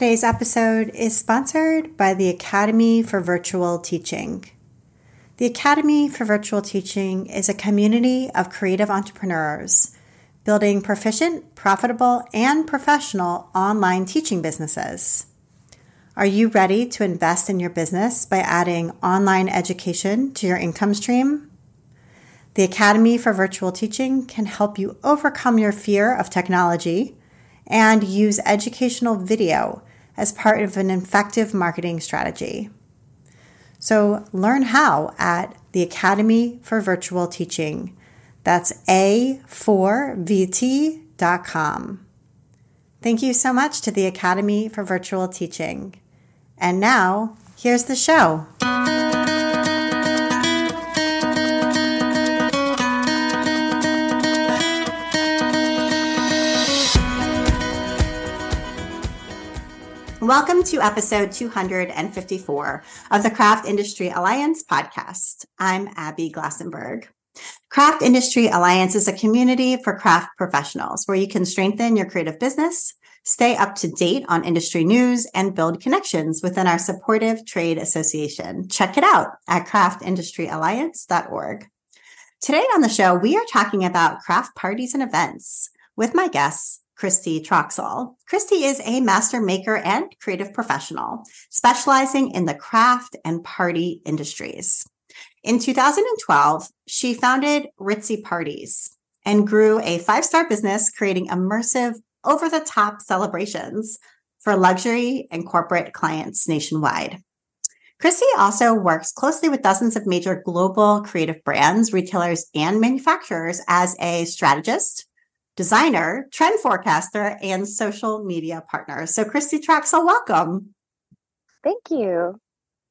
Today's episode is sponsored by the Academy for Virtual Teaching. The Academy for Virtual Teaching is a community of creative entrepreneurs building proficient, profitable, and professional online teaching businesses. Are you ready to invest in your business by adding online education to your income stream? The Academy for Virtual Teaching can help you overcome your fear of technology and use educational video as part of an effective marketing strategy. So learn how at the Academy for Virtual Teaching. That's A4VT.com. Thank you so much to the Academy for Virtual Teaching. And now, here's the show. Welcome to episode 254 of the Craft Industry Alliance podcast. I'm Abby Glassenberg. Craft Industry Alliance is a community for craft professionals where you can strengthen your creative business, stay up to date on industry news, and build connections within our supportive trade association. Check it out at craftindustryalliance.org. Today on the show, we are talking about craft parties and events with my guests, Christie Troxell. Christie is a master maker and creative professional specializing in the craft and party industries. In 2012, she founded Ritzy Parties and grew a five star business creating immersive, over the top celebrations for luxury and corporate clients nationwide. Christie also works closely with dozens of major global creative brands, retailers, and manufacturers as a strategist, designer, trend forecaster, and social media partner. So, Christie Troxell, welcome. Thank you.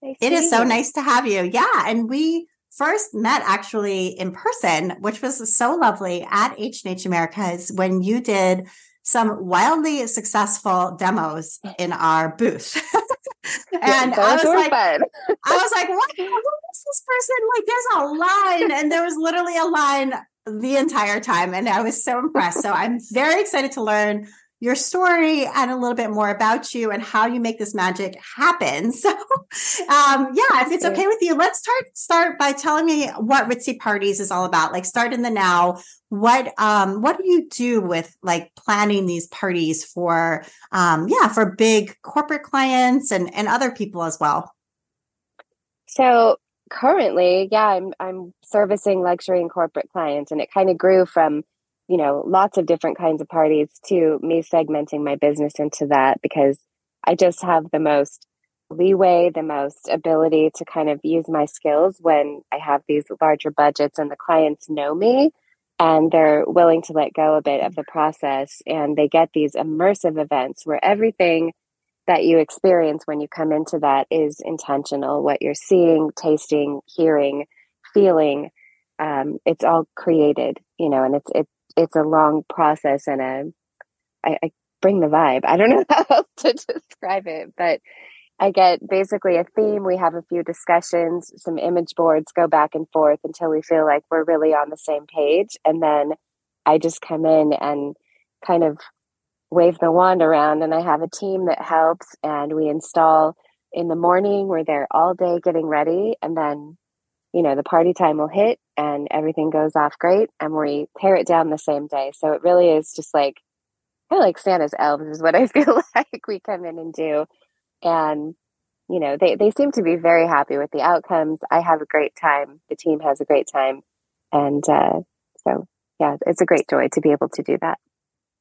Nice it is so you. nice to have you. Yeah. And we first met actually in person, which was so lovely at H&H Americas when you did some wildly successful demos in our booth. and yeah, I was like. I was like, what? Who is this person? Like, there's a line, and there was literally a line the entire time. And I was so impressed. So I'm very excited to learn your story and a little bit more about you and how you make this magic happen. So, um, yeah, if it's okay with you, let's start start by telling me what Ritzy Parties is all about. Like, start in the now. What um, what do you do with like planning these parties for um, yeah for big corporate clients and and other people as well? So currently, yeah, I'm I'm servicing luxury and corporate clients, and it kind of grew from you know lots of different kinds of parties to me segmenting my business into that because I just have the most leeway, the most ability to kind of use my skills when I have these larger budgets and the clients know me and they're willing to let go a bit of the process and they get these immersive events where everything that you experience when you come into that is intentional. What you're seeing, tasting, hearing, feeling, um, it's all created, you know, and it's it's it's a long process and a I, I bring the vibe. I don't know how else to describe it, but I get basically a theme. We have a few discussions, some image boards, go back and forth until we feel like we're really on the same page. And then I just come in and kind of wave the wand around and I have a team that helps and we install in the morning. We're there all day getting ready and then, you know, the party time will hit and everything goes off great and we tear it down the same day. So it really is just like kind of like Santa's elves is what I feel like we come in and do. And, you know, they, they seem to be very happy with the outcomes. I have a great time. The team has a great time. And uh, so, yeah, it's a great joy to be able to do that.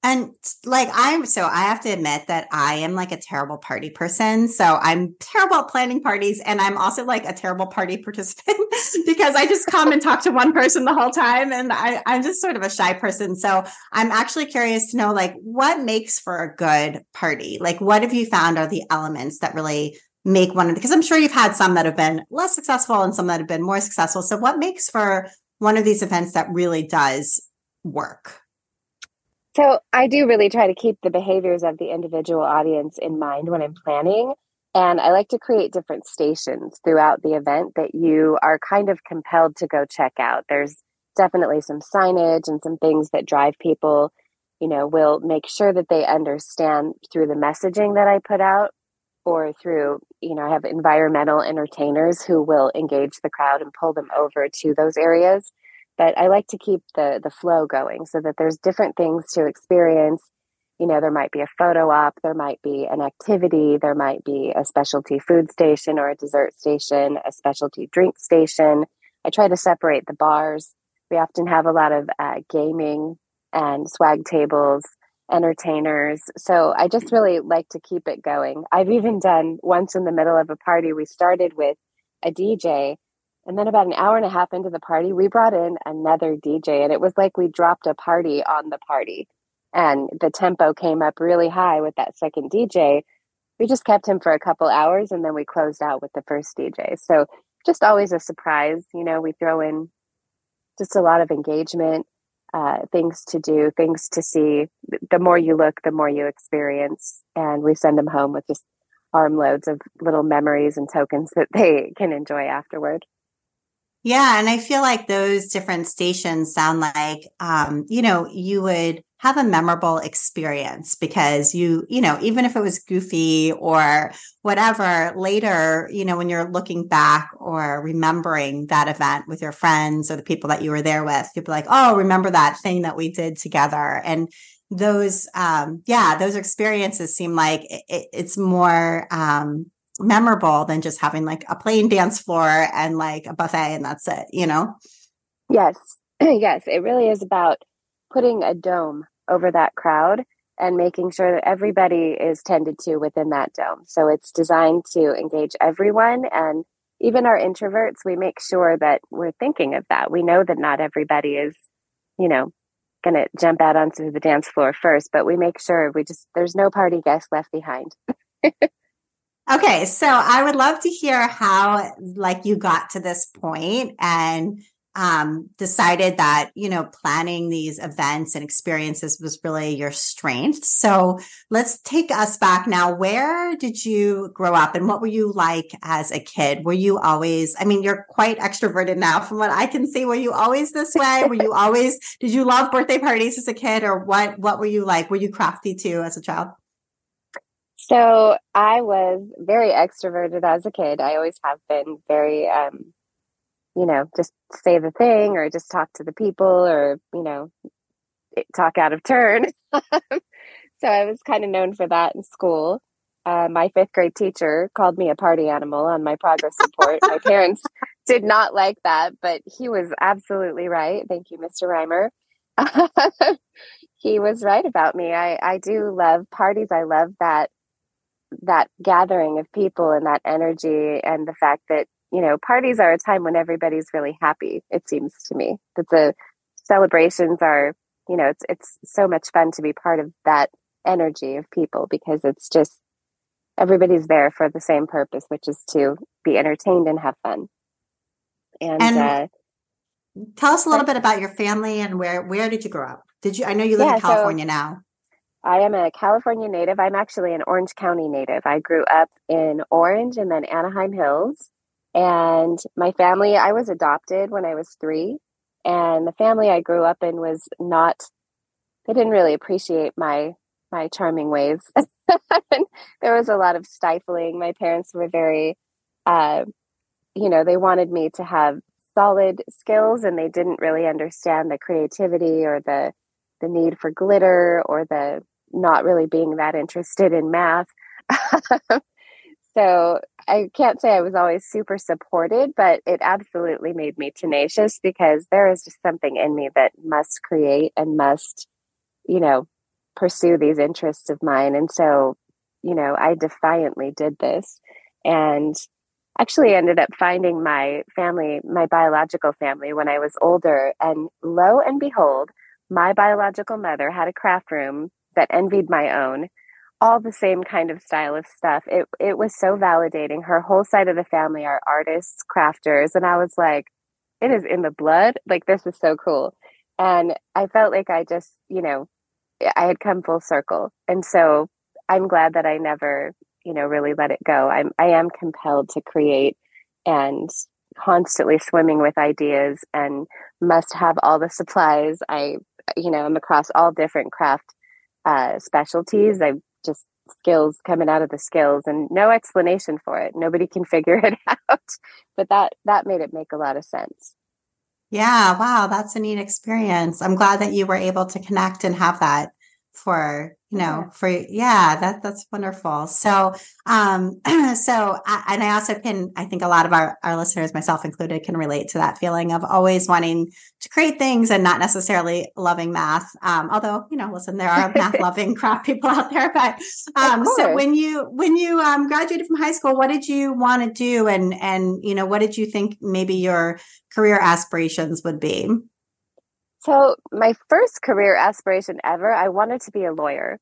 And like I'm so I have to admit that I am like a terrible party person. So I'm terrible at planning parties and I'm also like a terrible party participant because I just come and talk to one person the whole time and I, I'm just sort of a shy person. So I'm actually curious to know like what makes for a good party? Like what have you found are the elements that really make one of because I'm sure you've had some that have been less successful and some that have been more successful. So what makes for one of these events that really does work? So I do really try to keep the behaviors of the individual audience in mind when I'm planning. And I like to create different stations throughout the event that you are kind of compelled to go check out. There's definitely some signage and some things that drive people you know, will make sure that they understand through the messaging that I put out or through, you know, I have environmental entertainers who will engage the crowd and pull them over to those areas. But I like to keep the the flow going so that there's different things to experience. You know, there might be a photo op, there might be an activity, there might be a specialty food station or a dessert station, a specialty drink station. I try to separate the bars. We often have a lot of uh, gaming and swag tables, entertainers. So I just really like to keep it going. I've even done once in the middle of a party, we started with a DJ. And then about an hour and a half into the party, we brought in another DJ. And it was like we dropped a party on the party. And the tempo came up really high with that second DJ. We just kept him for a couple hours and then we closed out with the first DJ. So just always a surprise. You know, we throw in just a lot of engagement uh, things to do, things to see. The more you look, the more you experience. And we send them home with just armloads of little memories and tokens that they can enjoy afterward. Yeah. And I feel like those different stations sound like, um, you know, you would have a memorable experience because you, you know, even if it was goofy or whatever, later, you know, when you're looking back or remembering that event with your friends or the people that you were there with, you'll be like, oh, remember that thing that we did together. And those, um, yeah, those experiences seem like it, it's more, um, memorable than just having like a plain dance floor and like a buffet and that's it, you know? Yes. yes. It really is about putting a dome over that crowd and making sure that everybody is tended to within that dome. So it's designed to engage everyone and even our introverts, we make sure that we're thinking of that. We know that not everybody is, you know, going to jump out onto the dance floor first, but we make sure we just, there's no party guest left behind. okay. So I would love to hear how, like, you got to this point and um, decided that you know planning these events and experiences was really your strength. So let's take us back now. Where did you grow up and what were you like as a kid? Were you always i mean you're quite extroverted now from what i can see. Were you always this way? Were you always did you love birthday parties as a kid or what what were you like? Were you crafty too as a child so i was very extroverted as a kid i always have been very um you know, just say the thing or just talk to the people or, you know, talk out of turn. so I was kind of known for that in school. Uh, my fifth grade teacher called me a party animal on my progress report. my parents did not like that, but he was absolutely right. Thank you, Mr. Reimer. he was right about me. I, I do love parties. I love that that gathering of people and that energy and the fact that you know, parties are a time when everybody's really happy, it seems to me. That the celebrations are, you know, it's it's so much fun to be part of that energy of people because it's just everybody's there for the same purpose, which is to be entertained and have fun. And, and uh, tell us a little bit about your family and where where did you grow up? Did you I know you live yeah, in California so, now. I am a California native. I'm actually an Orange County native. I grew up in Orange and then Anaheim Hills. And my family, I was adopted when I was three. And the family I grew up in was not, they didn't really appreciate my my charming ways. there was a lot of stifling. My parents were very, uh, you know, they wanted me to have solid skills and they didn't really understand the creativity or the the need for glitter or the not really being that interested in math. so I can't say I was always super supported, but it absolutely made me tenacious because there is just something in me that must create and must, you know, pursue these interests of mine. And so, you know, I defiantly did this and actually ended up finding my family, my biological family, when I was older. And lo and behold, my biological mother had a craft room that envied my own all the same kind of style of stuff. It it was so validating. Her whole side of the family are artists, crafters, and I was like, it is in the blood. Like this is so cool. And I felt like I just, you know, I had come full circle. And so I'm glad that I never, you know, really let it go. I'm I am compelled to create and constantly swimming with ideas and must have all the supplies. I you know, I'm across all different craft uh, specialties. I just skills coming out of the skills and no explanation for it. Nobody can figure it out. But that that made it make a lot of sense. Yeah, wow, that's a neat experience. I'm glad that you were able to connect and have that for you know yeah. for yeah that that's wonderful. So um so I, and i also can i think a lot of our our listeners myself included can relate to that feeling of always wanting to create things and not necessarily loving math. Um although you know listen there are math loving craft people out there but um so when you when you um graduated from high school what did you want to do? And and you know what did you think maybe your career aspirations would be so, my first career aspiration ever, I wanted to be a lawyer.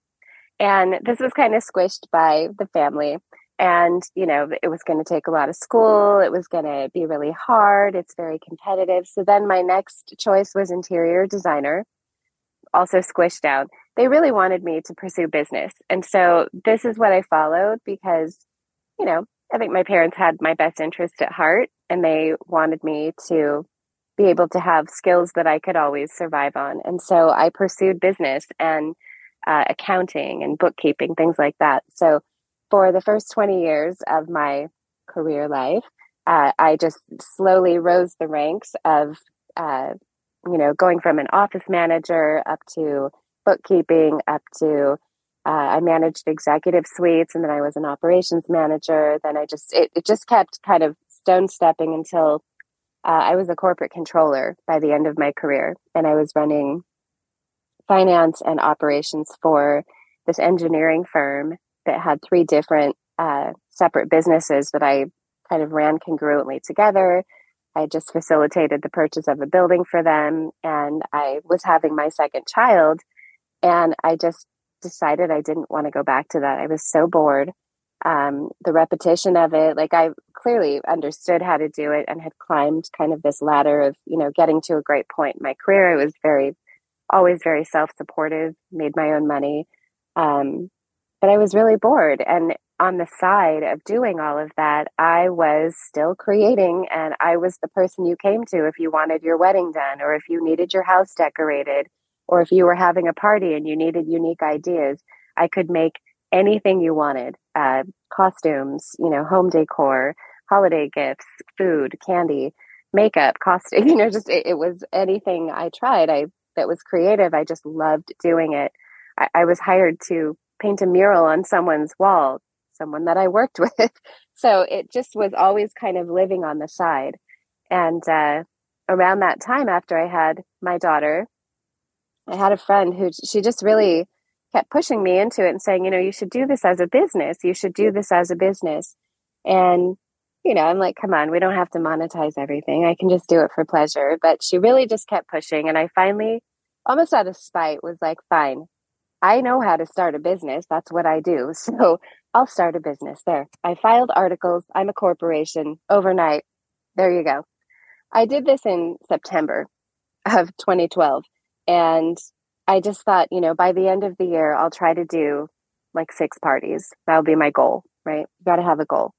And this was kind of squished by the family. And, you know, it was going to take a lot of school. It was going to be really hard. It's very competitive. So then my next choice was interior designer, also squished out. They really wanted me to pursue business. And so this is what I followed because, you know, I think my parents had my best interest at heart and they wanted me to be able to have skills that I could always survive on. And so I pursued business and uh, accounting and bookkeeping, things like that. So for the first 20 years of my career life, uh, I just slowly rose the ranks of, uh, you know, going from an office manager up to bookkeeping, up to uh, I managed executive suites, and then I was an operations manager. Then I just it, it just kept kind of stone stepping until uh, I was a corporate controller by the end of my career, and I was running finance and operations for this engineering firm that had three different uh, separate businesses that I kind of ran congruently together. I just facilitated the purchase of a building for them, and I was having my second child, and I just decided I didn't want to go back to that. I was so bored um, the repetition of it like i clearly understood how to do it and had climbed kind of this ladder of you know getting to a great point in my career. I was very always very self-supportive made my own money. Um, but i was really bored. And on the side of doing all of that i was still creating and i was the person you came to if you wanted your wedding done or if you needed your house decorated or if you were having a party and you needed unique ideas. I could make anything you wanted uh, costumes, you know, home decor, holiday gifts, food, candy, makeup, costume, you know, just it, it, was anything I tried. I that was creative. I just loved doing it. I, I was hired to paint a mural on someone's wall, someone that I worked with. so it just was always kind of living on the side. And uh, around that time, after I had my daughter, I had a friend who she just really kept pushing me into it and saying, you know, you should do this as a business. You should do this as a business. And, you know, I'm like, come on, we don't have to monetize everything. I can just do it for pleasure. But she really just kept pushing. And I finally, almost out of spite, was like, fine, I know how to start a business. That's what I do. So I'll start a business there. I filed articles. I'm a corporation overnight. There you go. I did this in September of 2012. And I just thought, you know, by the end of the year, I'll try to do like six parties. That'll be my goal, right? You got to have a goal.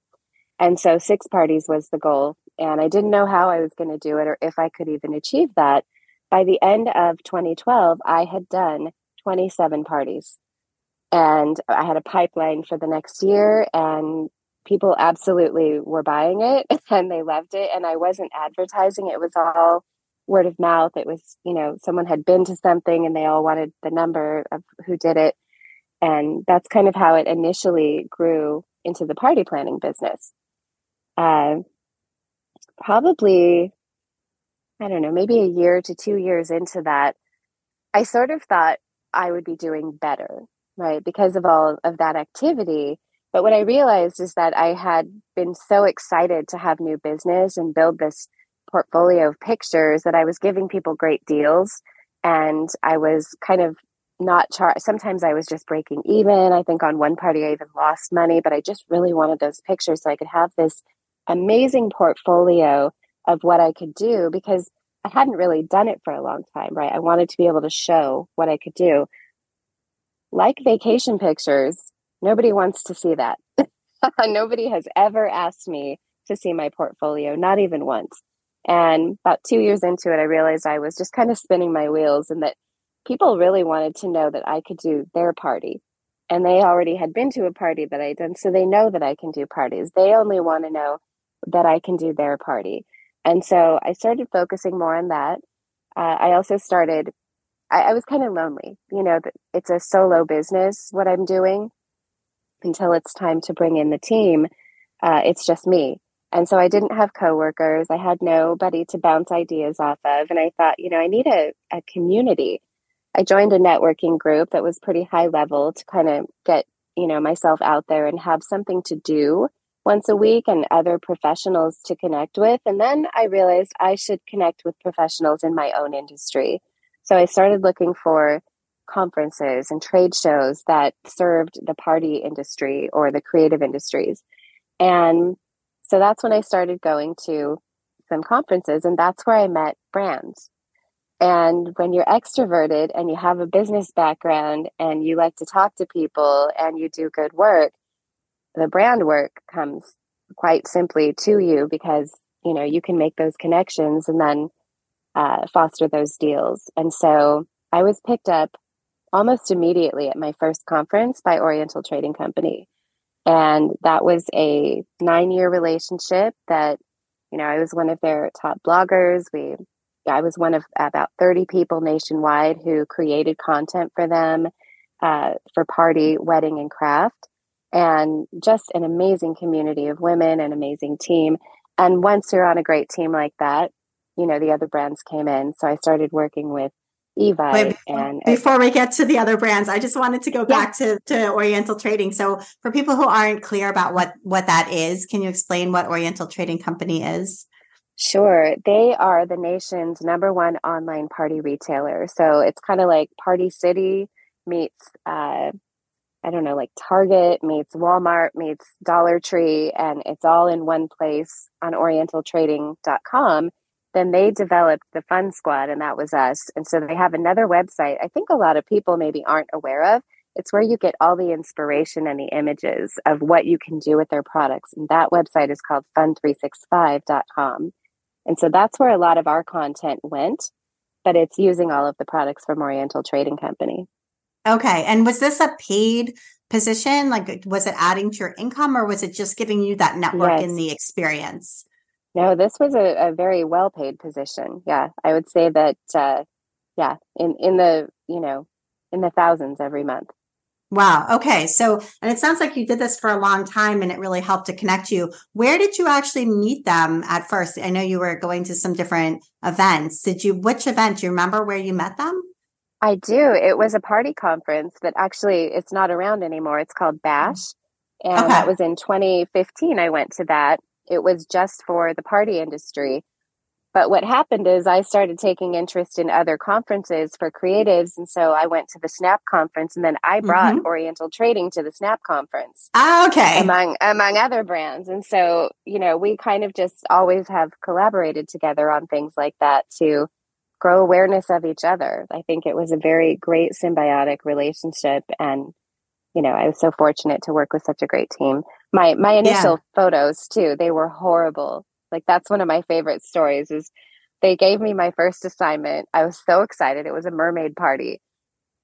And so six parties was the goal. And I didn't know how I was going to do it or if I could even achieve that. By the end of 2012, I had done 27 parties. And I had a pipeline for the next year, and people absolutely were buying it and they loved it. And I wasn't advertising, it was all word of mouth. It was, you know, someone had been to something and they all wanted the number of who did it. And that's kind of how it initially grew into the party planning business. Uh, probably, I don't know, maybe a year to two years into that, I sort of thought I would be doing better, right? Because of all of that activity. But what I realized is that I had been so excited to have new business and build this portfolio of pictures that I was giving people great deals and I was kind of not charged. Sometimes I was just breaking even. I think on one party I even lost money, but I just really wanted those pictures so I could have this amazing portfolio of what I could do because I hadn't really done it for a long time, right? I wanted to be able to show what I could do. Like vacation pictures, nobody wants to see that. nobody has ever asked me to see my portfolio, not even once. And about two years into it, I realized I was just kind of spinning my wheels and that people really wanted to know that I could do their party. And they already had been to a party that I'd done, so they know that I can do parties. They only want to know that I can do their party. And so I started focusing more on that. Uh, I also started, I, I was kind of lonely. You know, it's a solo business, what I'm doing, until it's time to bring in the team. Uh, it's just me. And so I didn't have coworkers. I had nobody to bounce ideas off of. And I thought, you know, I need a, a community. I joined a networking group that was pretty high level to kind of get, you know, myself out there and have something to do once a week and other professionals to connect with. And then I realized I should connect with professionals in my own industry. So I started looking for conferences and trade shows that served the party industry or the creative industries. And so that's when I started going to some conferences, and that's where I met brands. And when you're extroverted and you have a business background and you like to talk to people and you do good work, the brand work comes quite simply to you because you know you can make those connections and then uh, foster those deals. And so I was picked up almost immediately at my first conference by Oriental Trading Company. And that was a nine year relationship that, you know, I was one of their top bloggers. We I was one of about 30 people nationwide who created content for them uh, for party, wedding, and craft. And just an amazing community of women, an amazing team. And once you're on a great team like that, you know, the other brands came in. So I started working with Eva. Wait, before, and before we get to the other brands, I just wanted to go back to, to Oriental Trading. So for people who aren't clear about what, what that is, can you explain what Oriental Trading Company is? Sure. They are the nation's number one online party retailer. So it's kind of like Party City meets, uh, I don't know, like Target meets Walmart meets Dollar Tree, and it's all in one place on orientaltrading.com. Then they developed the Fun Squad, and that was us. And so they have another website I think a lot of people maybe aren't aware of. It's where you get all the inspiration and the images of what you can do with their products. And that website is called fun365.com. And so that's where a lot of our content went, but it's using all of the products from Oriental Trading Company. Okay. And was this a paid position? Like, was it adding to your income or was it just giving you that network yes. and the experience? No, this was a, a very well paid position. Yeah. I would say that, uh, yeah, in, in the, you know, in the thousands every month. Wow. Okay. So, and it sounds like you did this for a long time and it really helped to connect you. Where did you actually meet them at first? I know you were going to some different events. Did you, which event? Do you remember where you met them? I do. It was a party conference that actually it's not around anymore. It's called Bash. And okay. that was in 2015. I went to that. It was just for the party industry. But what happened is I started taking interest in other conferences for creatives. And so I went to the SNAP conference and then I brought mm-hmm. Oriental Trading to the SNAP conference. Ah, okay. Among among other brands. And so, you know, we kind of just always have collaborated together on things like that to grow awareness of each other. I think it was a very great symbiotic relationship and you know, I was so fortunate to work with such a great team. My my initial yeah. photos too, they were horrible like that's one of my favorite stories is they gave me my first assignment. I was so excited. It was a mermaid party.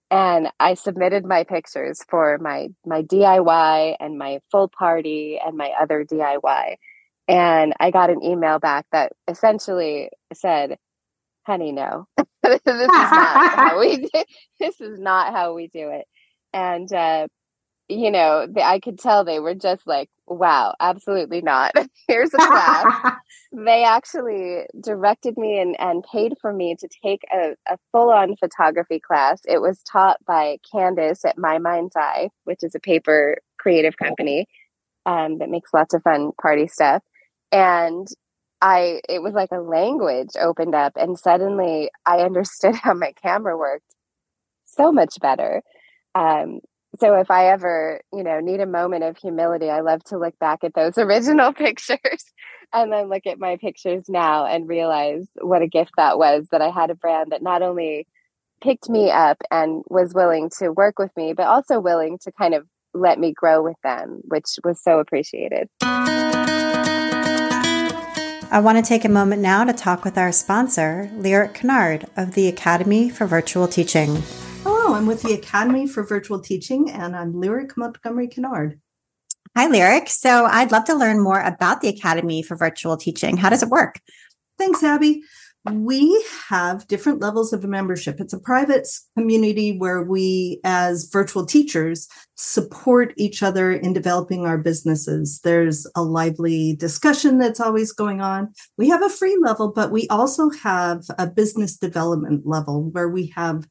And I submitted my pictures for my my DIY and my full party and my other DIY. And I got an email back that essentially said, "Honey, no. this is not how we do, this is not how we do it." And uh, you know, I could tell they were just like, wow, absolutely not. Here's a class. they actually directed me and, and paid for me to take a, a full on photography class. It was taught by Candace at My Mind's Eye, which is a paper creative company um, that makes lots of fun party stuff. And I, it was like a language opened up, and suddenly I understood how my camera worked so much better. Um, so if I ever, you know, need a moment of humility, I love to look back at those original pictures and then look at my pictures now and realize what a gift that was that I had a brand that not only picked me up and was willing to work with me, but also willing to kind of let me grow with them, which was so appreciated. I want to take a moment now to talk with our sponsor, Lyric Kennard of the Academy for Virtual Teaching. Hello, I'm with the Academy for Virtual Teaching, and I'm Lyric Montgomery Kennard. Hi, Lyric. So I'd love to learn more about the Academy for Virtual Teaching. How does it work? Thanks, Abby we have different levels of membership. It's a private community where we, as virtual teachers, support each other in developing our businesses. There's a lively discussion that's always going on. We have a free level, but we also have a business development level where we have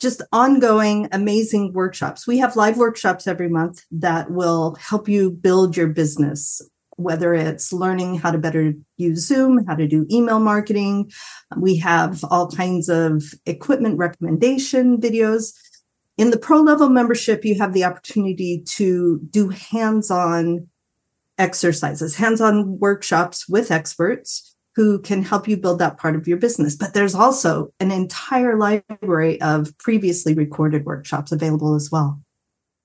just ongoing amazing workshops. We have live workshops every month that will help you build your business whether it's learning how to better use Zoom, how to do email marketing. We have all kinds of equipment recommendation videos. In the pro level membership, you have the opportunity to do hands on exercises, hands on workshops with experts who can help you build that part of your business. But there's also an entire library of previously recorded workshops available as well.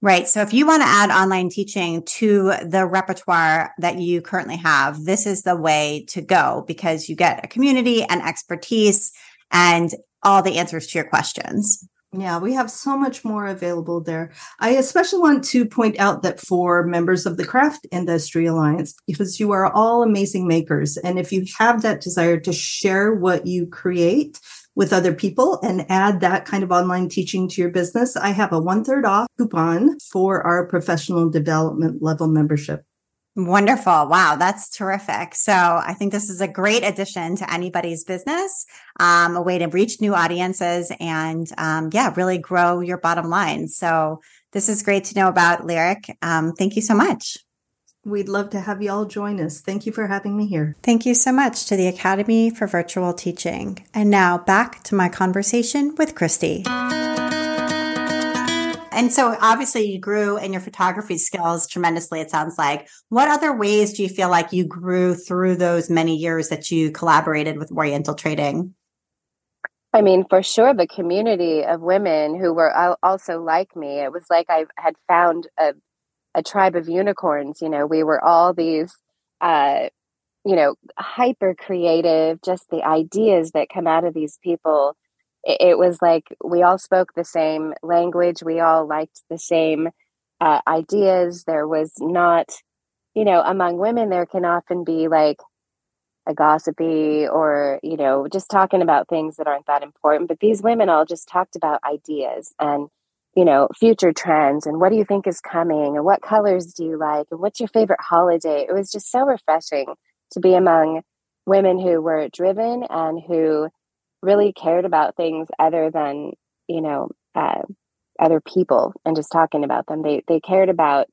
Right. So if you want to add online teaching to the repertoire that you currently have, this is the way to go because you get a community and expertise and all the answers to your questions. Yeah, we have so much more available there. I especially want to point out that for members of the Craft Industry Alliance, because you are all amazing makers. And if you have that desire to share what you create, with other people and add that kind of online teaching to your business, I have a one third off coupon for our professional development level membership. Wonderful. Wow, that's terrific. So I think this is a great addition to anybody's business, um, a way to reach new audiences and, um, yeah, really grow your bottom line. So this is great to know about Lyric. Um, thank you so much. We'd love to have you all join us. Thank you for having me here. Thank you so much to the Academy for Virtual Teaching. And now back to my conversation with Christie. And so obviously you grew in your photography skills tremendously, it sounds like. What other ways do you feel like you grew through those many years that you collaborated with Oriental Trading? I mean, for sure, the community of women who were also like me, it was like I had found a a tribe of unicorns. You know, we were all these, uh, you know, hyper creative, just the ideas that come out of these people. It, it, was like we all spoke the same language, we all liked the same uh, ideas. There was not, you know, among women, there can often be like a gossipy or, you know, just talking about things that aren't that important. But these women all just talked about ideas and you know, future trends and what do you think is coming and what colors do you like and what's your favorite holiday. It was just so refreshing to be among women who were driven and who really cared about things other than, you know, uh, other people and just talking about them. They they cared about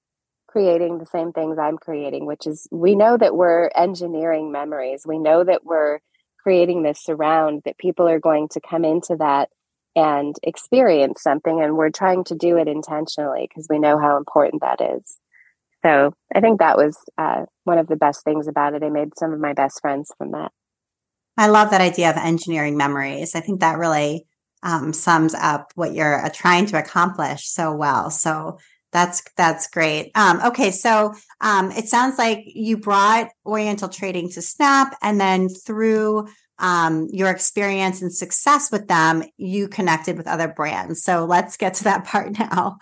creating the same things I'm creating, which is we know that we're engineering memories. We know that we're creating this surround that people are going to come into that and experience something and we're trying to do it intentionally because we know how important that is. So i think that was uh, one of the best things about it. I made some of my best friends from that. I love that idea of engineering memories. I think that really um, sums up what you're uh, trying to accomplish so well. So that's that's great. Um, okay so um, it sounds like you brought oriental trading to snap and then through um, your experience and success with them, you connected with other brands. So let's get to that part now.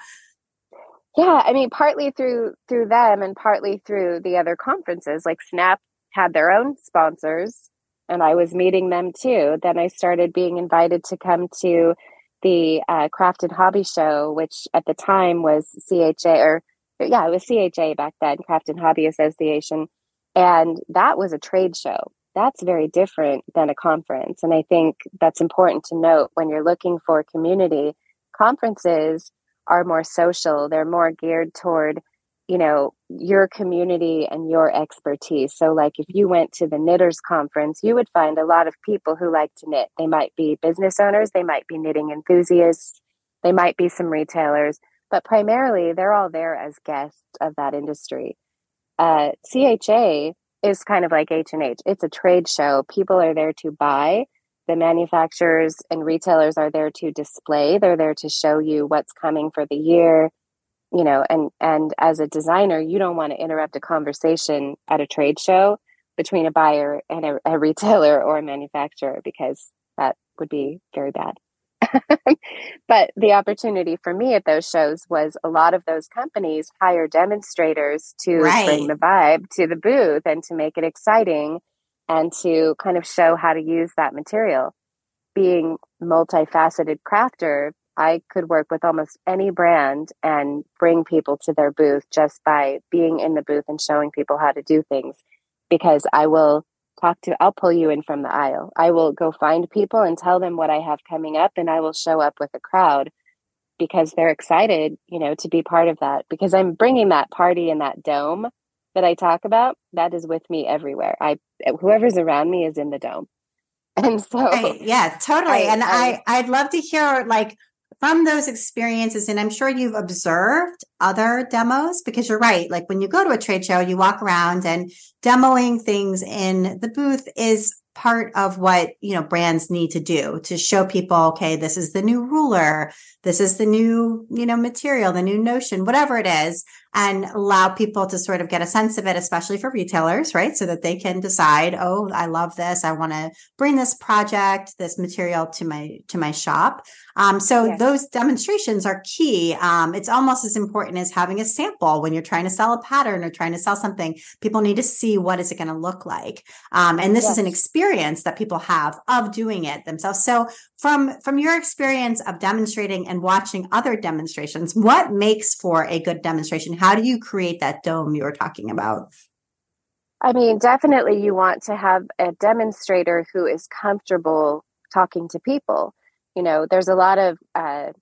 Yeah, I mean, partly through through them, and partly through the other conferences. Like Snap had their own sponsors, and I was meeting them too. Then I started being invited to come to the uh, Craft and Hobby Show, which at the time was CHA, or yeah, it was CHA back then, Craft and Hobby Association, and that was a trade show that's very different than a conference. And I think that's important to note when you're looking for community. Conferences are more social, they're more geared toward, you know, your community and your expertise. So, like if you went to the Knitters Conference, you would find a lot of people who like to knit. They might be business owners, they might be knitting enthusiasts, they might be some retailers, but primarily they're all there as guests of that industry. Uh, CHA is kind of like H&H. It's a trade show. People are there to buy. The manufacturers and retailers are there to display. They're there to show you what's coming for the year, you know, and and as a designer, you don't want to interrupt a conversation at a trade show between a buyer and a, a retailer or a manufacturer because that would be very bad. but the opportunity for me at those shows was a lot of those companies hire demonstrators to right. bring the vibe to the booth and to make it exciting and to kind of show how to use that material. Being multifaceted crafter, I could work with almost any brand and bring people to their booth just by being in the booth and showing people how to do things because I will talk to I'll pull you in from the aisle. I will go find people and tell them what I have coming up and I will show up with a crowd because they're excited, you know, to be part of that because I'm bringing that party in that dome that I talk about. That is with me everywhere. I whoever's around me is in the dome. And so right. yeah, totally. I, and I, I I'd love to hear like from those experiences, and I'm sure you've observed other demos because you're right. Like when you go to a trade show, you walk around and demoing things in the booth is part of what you know brands need to do to show people okay this is the new ruler this is the new you know material the new notion whatever it is and allow people to sort of get a sense of it, especially for retailers, right? So that they can decide, oh, I love this. I want to bring this project, this material to my to my shop. Um, so yes. those demonstrations are key. Um, it's almost as important as having a sample when you're trying to sell a pattern or trying to sell something. People need to see what is it going to look like, um, and this yes. is an experience that people have of doing it themselves. So from from your experience of demonstrating and watching other demonstrations, what makes for a good demonstration? How do you create that dome you were talking about? I mean, definitely you want to have a demonstrator who is comfortable talking to people. You know, there's a lot of uh,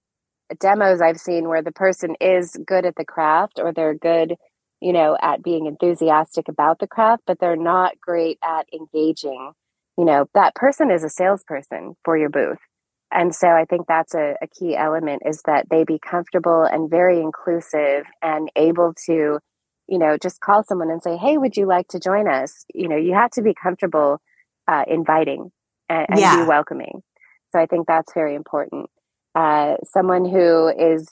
demos I've seen where the person is good at the craft or they're good, you know, at being enthusiastic about the craft, but they're not great at engaging. You know, that person is a salesperson for your booth. And so I think that's a, a key element is that they be comfortable and very inclusive and able to, you know, just call someone and say, Hey, would you like to join us? You know, you have to be comfortable uh, inviting and, and yeah. be welcoming. So I think that's very important. Uh, someone who is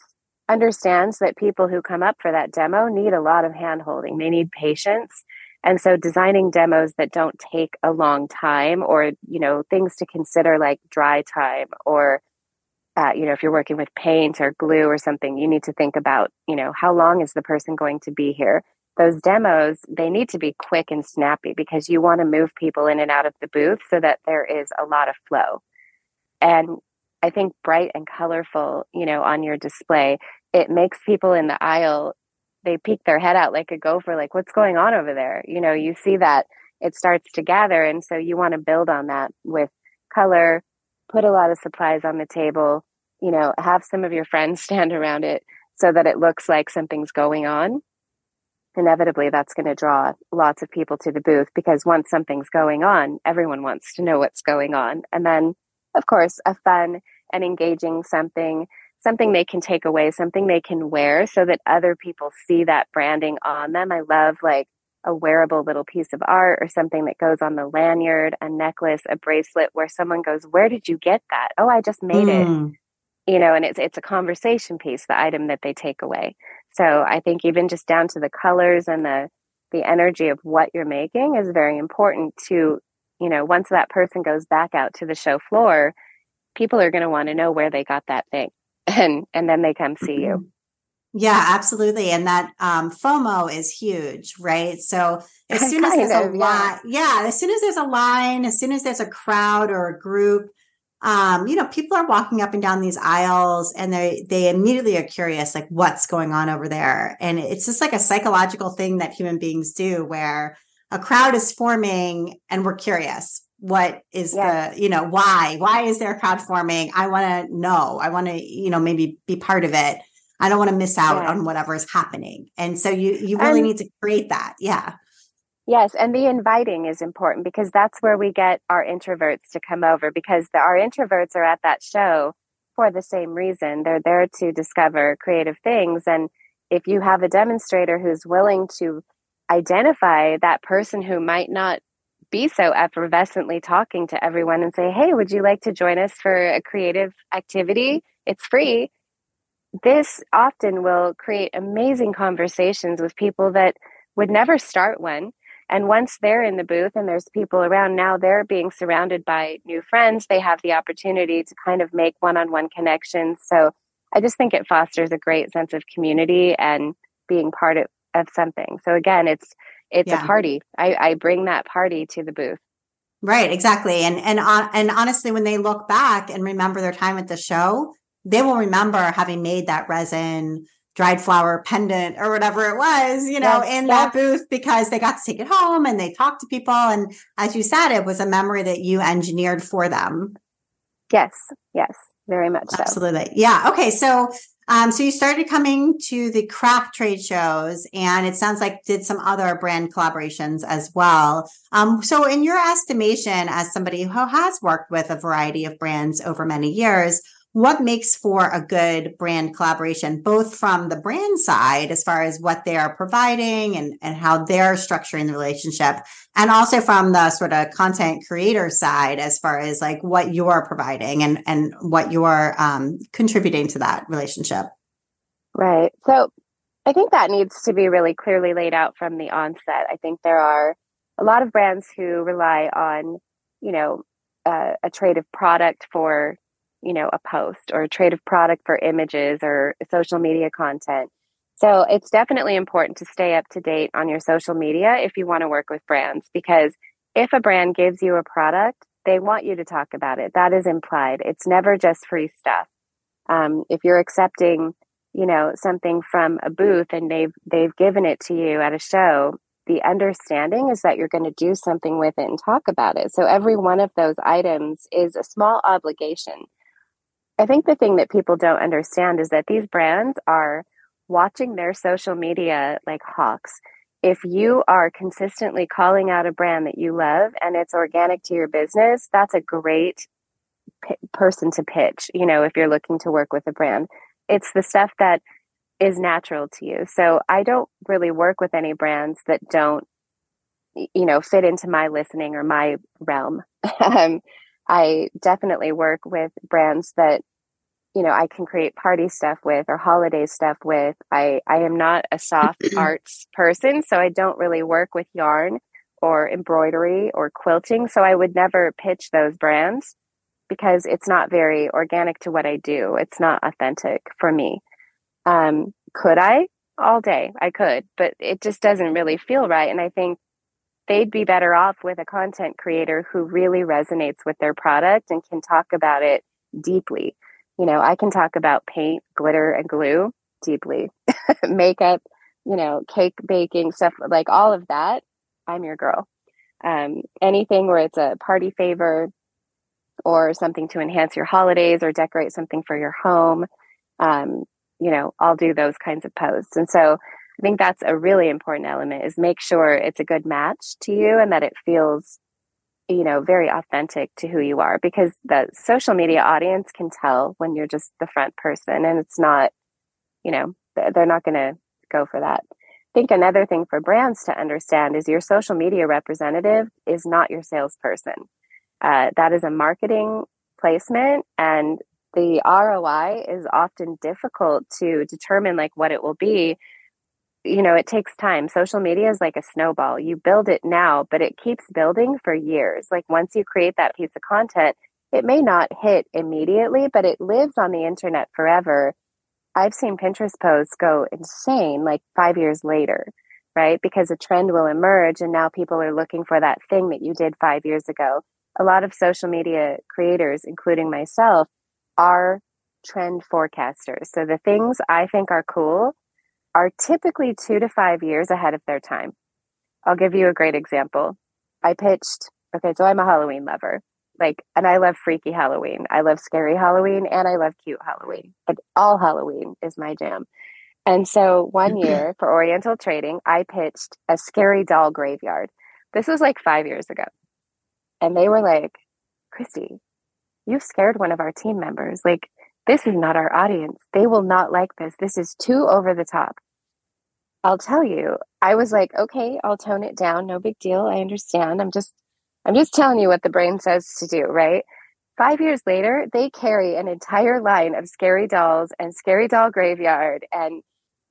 understands that people who come up for that demo need a lot of hand holding. They need patience and so designing demos that don't take a long time or, you know, things to consider like dry time or, uh, you know, if you're working with paint or glue or something, you need to think about, you know, how long is the person going to be here? Those demos, they need to be quick and snappy because you want to move people in and out of the booth so that there is a lot of flow. And I think bright and colorful, you know, on your display, it makes people in the aisle they peek their head out like a gopher like what's going on over there? You know you see that it starts to gather and so you want to build on that with color put a lot of supplies on the table you know have some of your friends stand around it so that it looks like something's going on. Inevitably that's going to draw lots of people to the booth because once something's going on everyone wants to know what's going on. And then of course a fun and engaging something something they can take away, something they can wear so that other people see that branding on them. I love like a wearable little piece of art or something that goes on the lanyard, a necklace, a bracelet where someone goes, "Where did you get that?" "Oh, I just made mm. it." You know, and it's it's a conversation piece, the item that they take away. So, I think even just down to the colors and the the energy of what you're making is very important to, you know, once that person goes back out to the show floor, people are going to want to know where they got that thing and and then they come see you. Yeah absolutely and that um, fomo is huge right? So as soon as there's a line yeah. yeah as soon as there's a line as soon as there's a crowd or a group um, you know people are walking up and down these aisles and they they immediately are curious like what's going on over there? And it's just like a psychological thing that human beings do where a crowd is forming and we're curious what is yes. the you know why why is there crowd forming i want to know. I want to you know maybe be part of it. I don't want to miss out yes. on whatever is happening. And so you you really and, need to create that. Yeah. Yes and the inviting is important because that's where we get our introverts to come over because the, our introverts are at that show for the same reason. They're there to discover creative things. And if you have a demonstrator who's willing to identify that person who might not be so effervescently talking to everyone and say, Hey, would you like to join us for a creative activity? It's free. This often will create amazing conversations with people that would never start one. And once they're in the booth and there's people around, now they're being surrounded by new friends. They have the opportunity to kind of make one on one connections. So I just think it fosters a great sense of community and being part of, of something. So again, it's it's yeah. a party. I, I bring that party to the booth. Right, exactly. And and uh, and honestly, when they look back and remember their time at the show, they will remember having made that resin dried flower pendant or whatever it was, you know, yes, in yes. that booth because they got to take it home and they talked to people. And as you said, it was a memory that you engineered for them. Yes, yes, very much so. Absolutely. Yeah. Okay. So, um, so you started coming to the craft trade shows and it sounds like did some other brand collaborations as well. Um, so in your estimation, as somebody who has worked with a variety of brands over many years, what makes for a good brand collaboration, both from the brand side, as far as what they are providing and, and how they're structuring the relationship, and also from the sort of content creator side, as far as like what you're providing and, and what you're um, contributing to that relationship? Right. So I think that needs to be really clearly laid out from the onset. I think there are a lot of brands who rely on, you know, uh, a trade of product for you know, a post or a trade of product for images or social media content. So it's definitely important to stay up to date on your social media if you want to work with brands because if a brand gives you a product, they want you to talk about it. That is implied. It's never just free stuff. Um, if you're accepting, you know, something from a booth and they've they've given it to you at a show, the understanding is that you're going to do something with it and talk about it. So every one of those items is a small obligation I think the thing that people don't understand is that these brands are watching their social media like hawks. If you are consistently calling out a brand that you love and it's organic to your business, that's a great p- person to pitch, you know, if you're looking to work with a brand. It's the stuff that is natural to you. So I don't really work with any brands that don't you know fit into my listening or my realm. um, I definitely work with brands that you know i can create party stuff with or holiday stuff with. I i am not a soft arts person so i don't really work with yarn or embroidery or quilting so i would never pitch those brands because it's not very organic to what i do. It's not authentic for me. Um could i? All day i could but it just doesn't really feel right and i think they'd be better off with a content creator who really resonates with their product and can talk about it deeply you know, I can talk about paint, glitter, and glue deeply, makeup, you know, cake baking, stuff like all of that. I'm your girl. Um, anything where it's a party favor or something to enhance your holidays or decorate something for your home, um, you know, I'll do those kinds of posts. And so I think that's a really important element is make sure it's a good match to you and that it feels you know very authentic to who you are because the social media audience can tell when you're just the front person and it's not you know they're not going to go for that. I think another thing for brands to understand is your social media representative is not your salesperson. Uh, that is a marketing placement and the roi is often difficult to determine like what it will be you know, it takes time. Social media is like a snowball. You build it now, but it keeps building for years. Like once you create that piece of content, it may not hit immediately, but it lives on the internet forever. I've seen Pinterest posts go insane like five years later, right? Because a trend will emerge and now people are looking for that thing that you did five years ago. A lot of social media creators, including myself, are trend forecasters. So the things I think are cool, are typically two to five years ahead of their time. I'll give you a great example. I pitched, okay, so I'm a Halloween lover. Like, and I love freaky Halloween. I love scary Halloween and I love cute Halloween. But all Halloween is my jam. And so one year for Oriental Trading, I pitched a scary doll graveyard. This was like five years ago. And they were like, Christie, you scared one of our team members. Like, this is not our audience. They will not like this. This is too over the top. I'll tell you, I was like, okay, I'll tone it down. No big deal. I understand. I'm just, I'm just telling you what the brain says to do, right? Five years later, they carry an entire line of scary dolls and scary doll graveyard and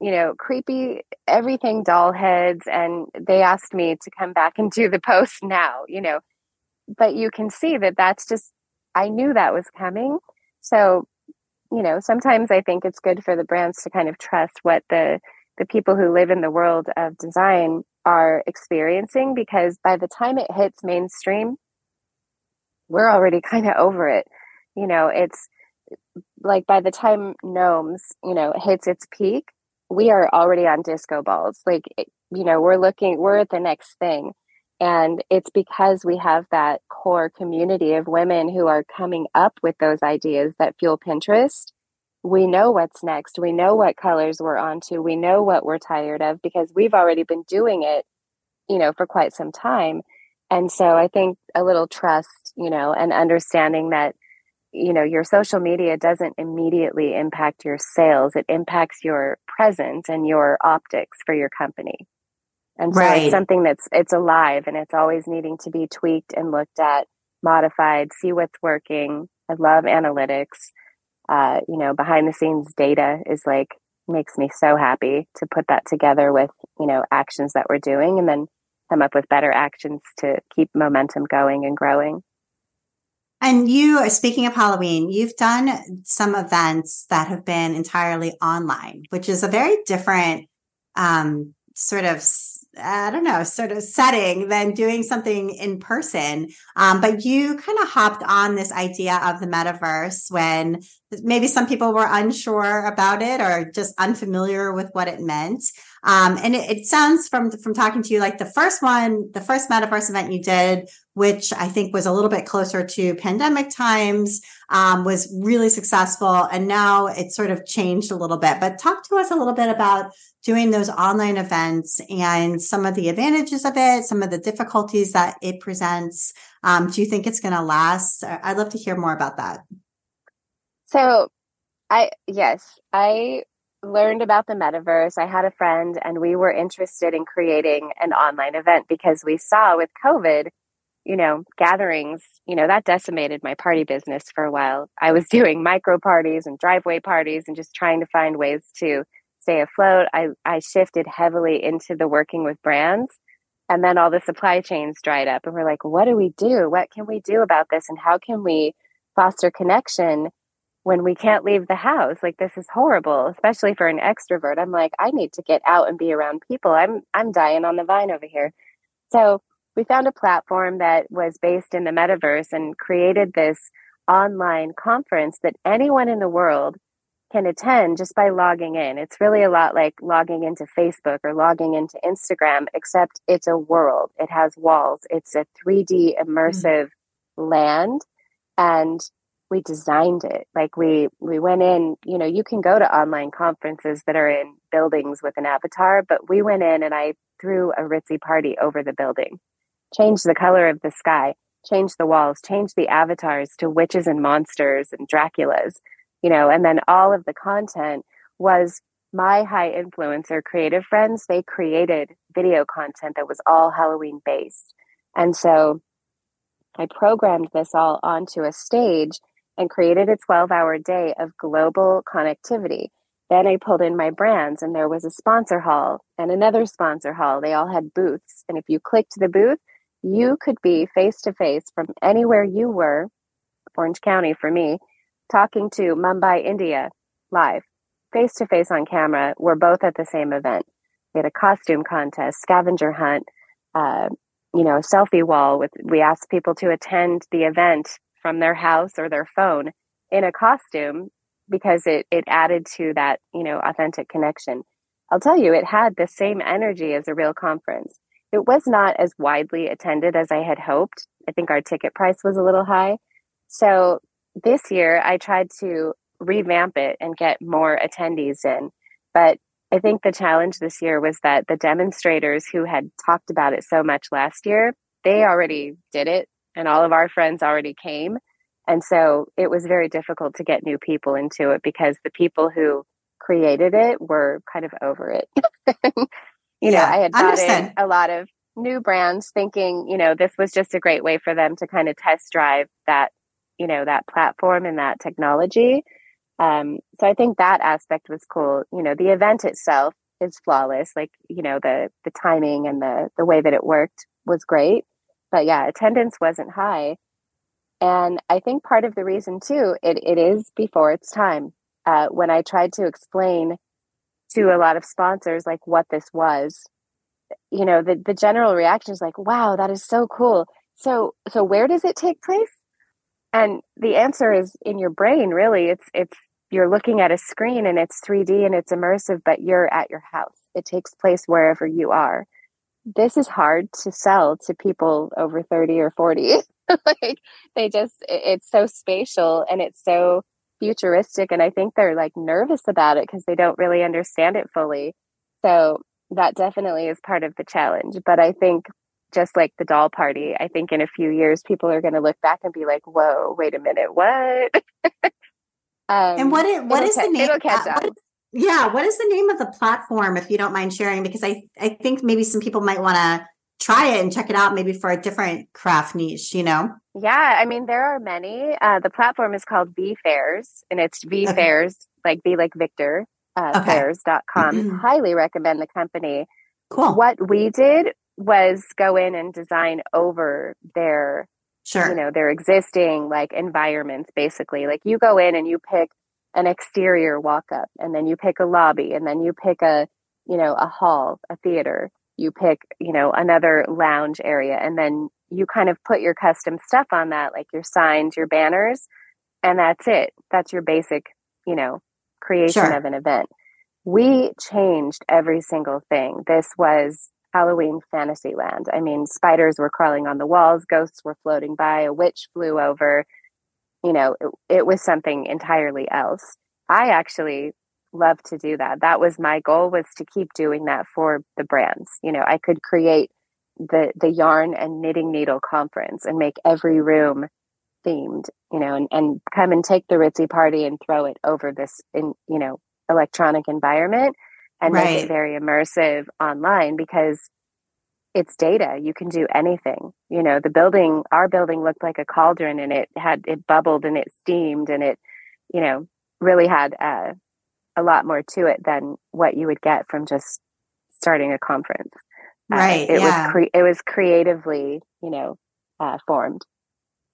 you know, creepy everything doll heads. And they asked me to come back and do the post now, you know. But you can see that that's just, I knew that was coming. So, you know, sometimes I think it's good for the brands to kind of trust what the the people who live in the world of design are experiencing because by the time it hits mainstream, we're already kind of over it. You know, it's like by the time gnomes, you know, hits its peak, we are already on disco balls. Like, you know, we're looking, we're at the next thing. And it's because we have that core community of women who are coming up with those ideas that fuel Pinterest. We know what's next. We know what colors we're onto. We know what we're tired of because we've already been doing it, you know, for quite some time. And so I think a little trust, you know, and understanding that you know your social media doesn't immediately impact your sales it impacts your presence and your optics for your company and so right. it's something that's it's alive and it's always needing to be tweaked and looked at modified see what's working i love analytics uh, you know behind the scenes data is like makes me so happy to put that together with you know actions that we're doing and then come up with better actions to keep momentum going and growing. And you, speaking of Halloween, you've done some events that have been entirely online, which is a very different um, sort of I don't know, sort of setting than doing something in person. Um, but you kind of hopped on this idea of the metaverse when maybe some people were unsure about it or just unfamiliar with what it meant. Um, and it, it, sounds from from talking to you like the first one, the first metaverse event you did, which I think was a little bit closer to pandemic times, um, was really successful, and now it's sort of changed a little bit. But talk to us a little bit about doing those online events and some of the advantages of it, some of the difficulties that it presents. Um, do you think it's going to last? I'd love to hear more about that. So, I yes, I learned about the metaverse. I had a friend and we were interested in creating an online event because we saw with COVID, you know, gatherings, you know, that decimated my party business for a while. I was doing micro parties and driveway parties and just trying to find ways to stay afloat. I, I shifted heavily into the working with brands. And then all the supply chains dried up. And we're like, what do we do? What can we do about this? And how can we foster connection when we can't leave the house like this is horrible especially for an extrovert i'm like i need to get out and be around people i'm i'm dying on the vine over here so we found a platform that was based in the metaverse and created this online conference that anyone in the world can attend just by logging in. It's really a lot like logging into Facebook or logging into Instagram, except it's a world. It has walls. It's a 3D immersive mm-hmm. land. And we designed it like we we went in you know you can go to online conferences that are in buildings with an avatar but we went in and i threw a ritzy party over the building changed the color of the sky change the walls change the avatars to witches and monsters and draculas you know and then all of the content was my high influencer creative friends they created video content that was all halloween based and so i programmed this all onto a stage and created a 12 hour day of global connectivity. Then I pulled in my brands, and there was a sponsor hall and another sponsor hall. They all had booths. And if you clicked the booth, you could be face to face from anywhere you were, Orange County for me, talking to Mumbai, India, live, face to face on camera. We're both at the same event. We had a costume contest, scavenger hunt, uh, you know, a selfie wall with, we asked people to attend the event from their house or their phone in a costume because it it added to that you know authentic connection i'll tell you it had the same energy as a real conference it was not as widely attended as i had hoped i think our ticket price was a little high so this year i tried to revamp it and get more attendees in but i think the challenge this year was that the demonstrators who had talked about it so much last year they already did it and all of our friends already came. And so it was very difficult to get new people into it because the people who created it were kind of over it. you yeah, know, I had brought in a lot of new brands thinking, you know, this was just a great way for them to kind of test drive that, you know, that platform and that technology. Um, so I think that aspect was cool. You know, the event itself is flawless. Like, you know, the the timing and the the way that it worked was great. But yeah, attendance wasn't high. And I think part of the reason too, it, it is before its time. Uh, when I tried to explain to a lot of sponsors like what this was, you know, the, the general reaction is like, wow, that is so cool. So so where does it take place? And the answer is in your brain, really. It's it's you're looking at a screen and it's 3D and it's immersive, but you're at your house. It takes place wherever you are. This is hard to sell to people over 30 or 40. like they just, it's so spatial and it's so futuristic. And I think they're like nervous about it because they don't really understand it fully. So that definitely is part of the challenge. But I think just like the doll party, I think in a few years, people are going to look back and be like, whoa, wait a minute, what? Um, and what is, what is the name? Uh, yeah, what is the name of the platform if you don't mind sharing? Because I I think maybe some people might want to try it and check it out, maybe for a different craft niche. You know? Yeah, I mean there are many. Uh, the platform is called V Fairs, and it's V okay. Fairs like V like Victor uh, okay. Fairs.com. Mm-hmm. Highly recommend the company. Cool. What we did was go in and design over their sure you know their existing like environments basically like you go in and you pick an exterior walk up and then you pick a lobby and then you pick a you know a hall a theater you pick you know another lounge area and then you kind of put your custom stuff on that like your signs your banners and that's it that's your basic you know creation sure. of an event we mm-hmm. changed every single thing this was Halloween Fantasyland. I mean, spiders were crawling on the walls, ghosts were floating by, a witch flew over. You know, it, it was something entirely else. I actually love to do that. That was my goal was to keep doing that for the brands. You know, I could create the the yarn and knitting needle conference and make every room themed, you know, and, and come and take the ritzy party and throw it over this in, you know, electronic environment and right. make it very immersive online because it's data. You can do anything. You know, the building, our building looked like a cauldron and it had, it bubbled and it steamed and it, you know, really had uh, a lot more to it than what you would get from just starting a conference. Uh, right. Uh, it yeah. was, cre- it was creatively, you know, uh, formed.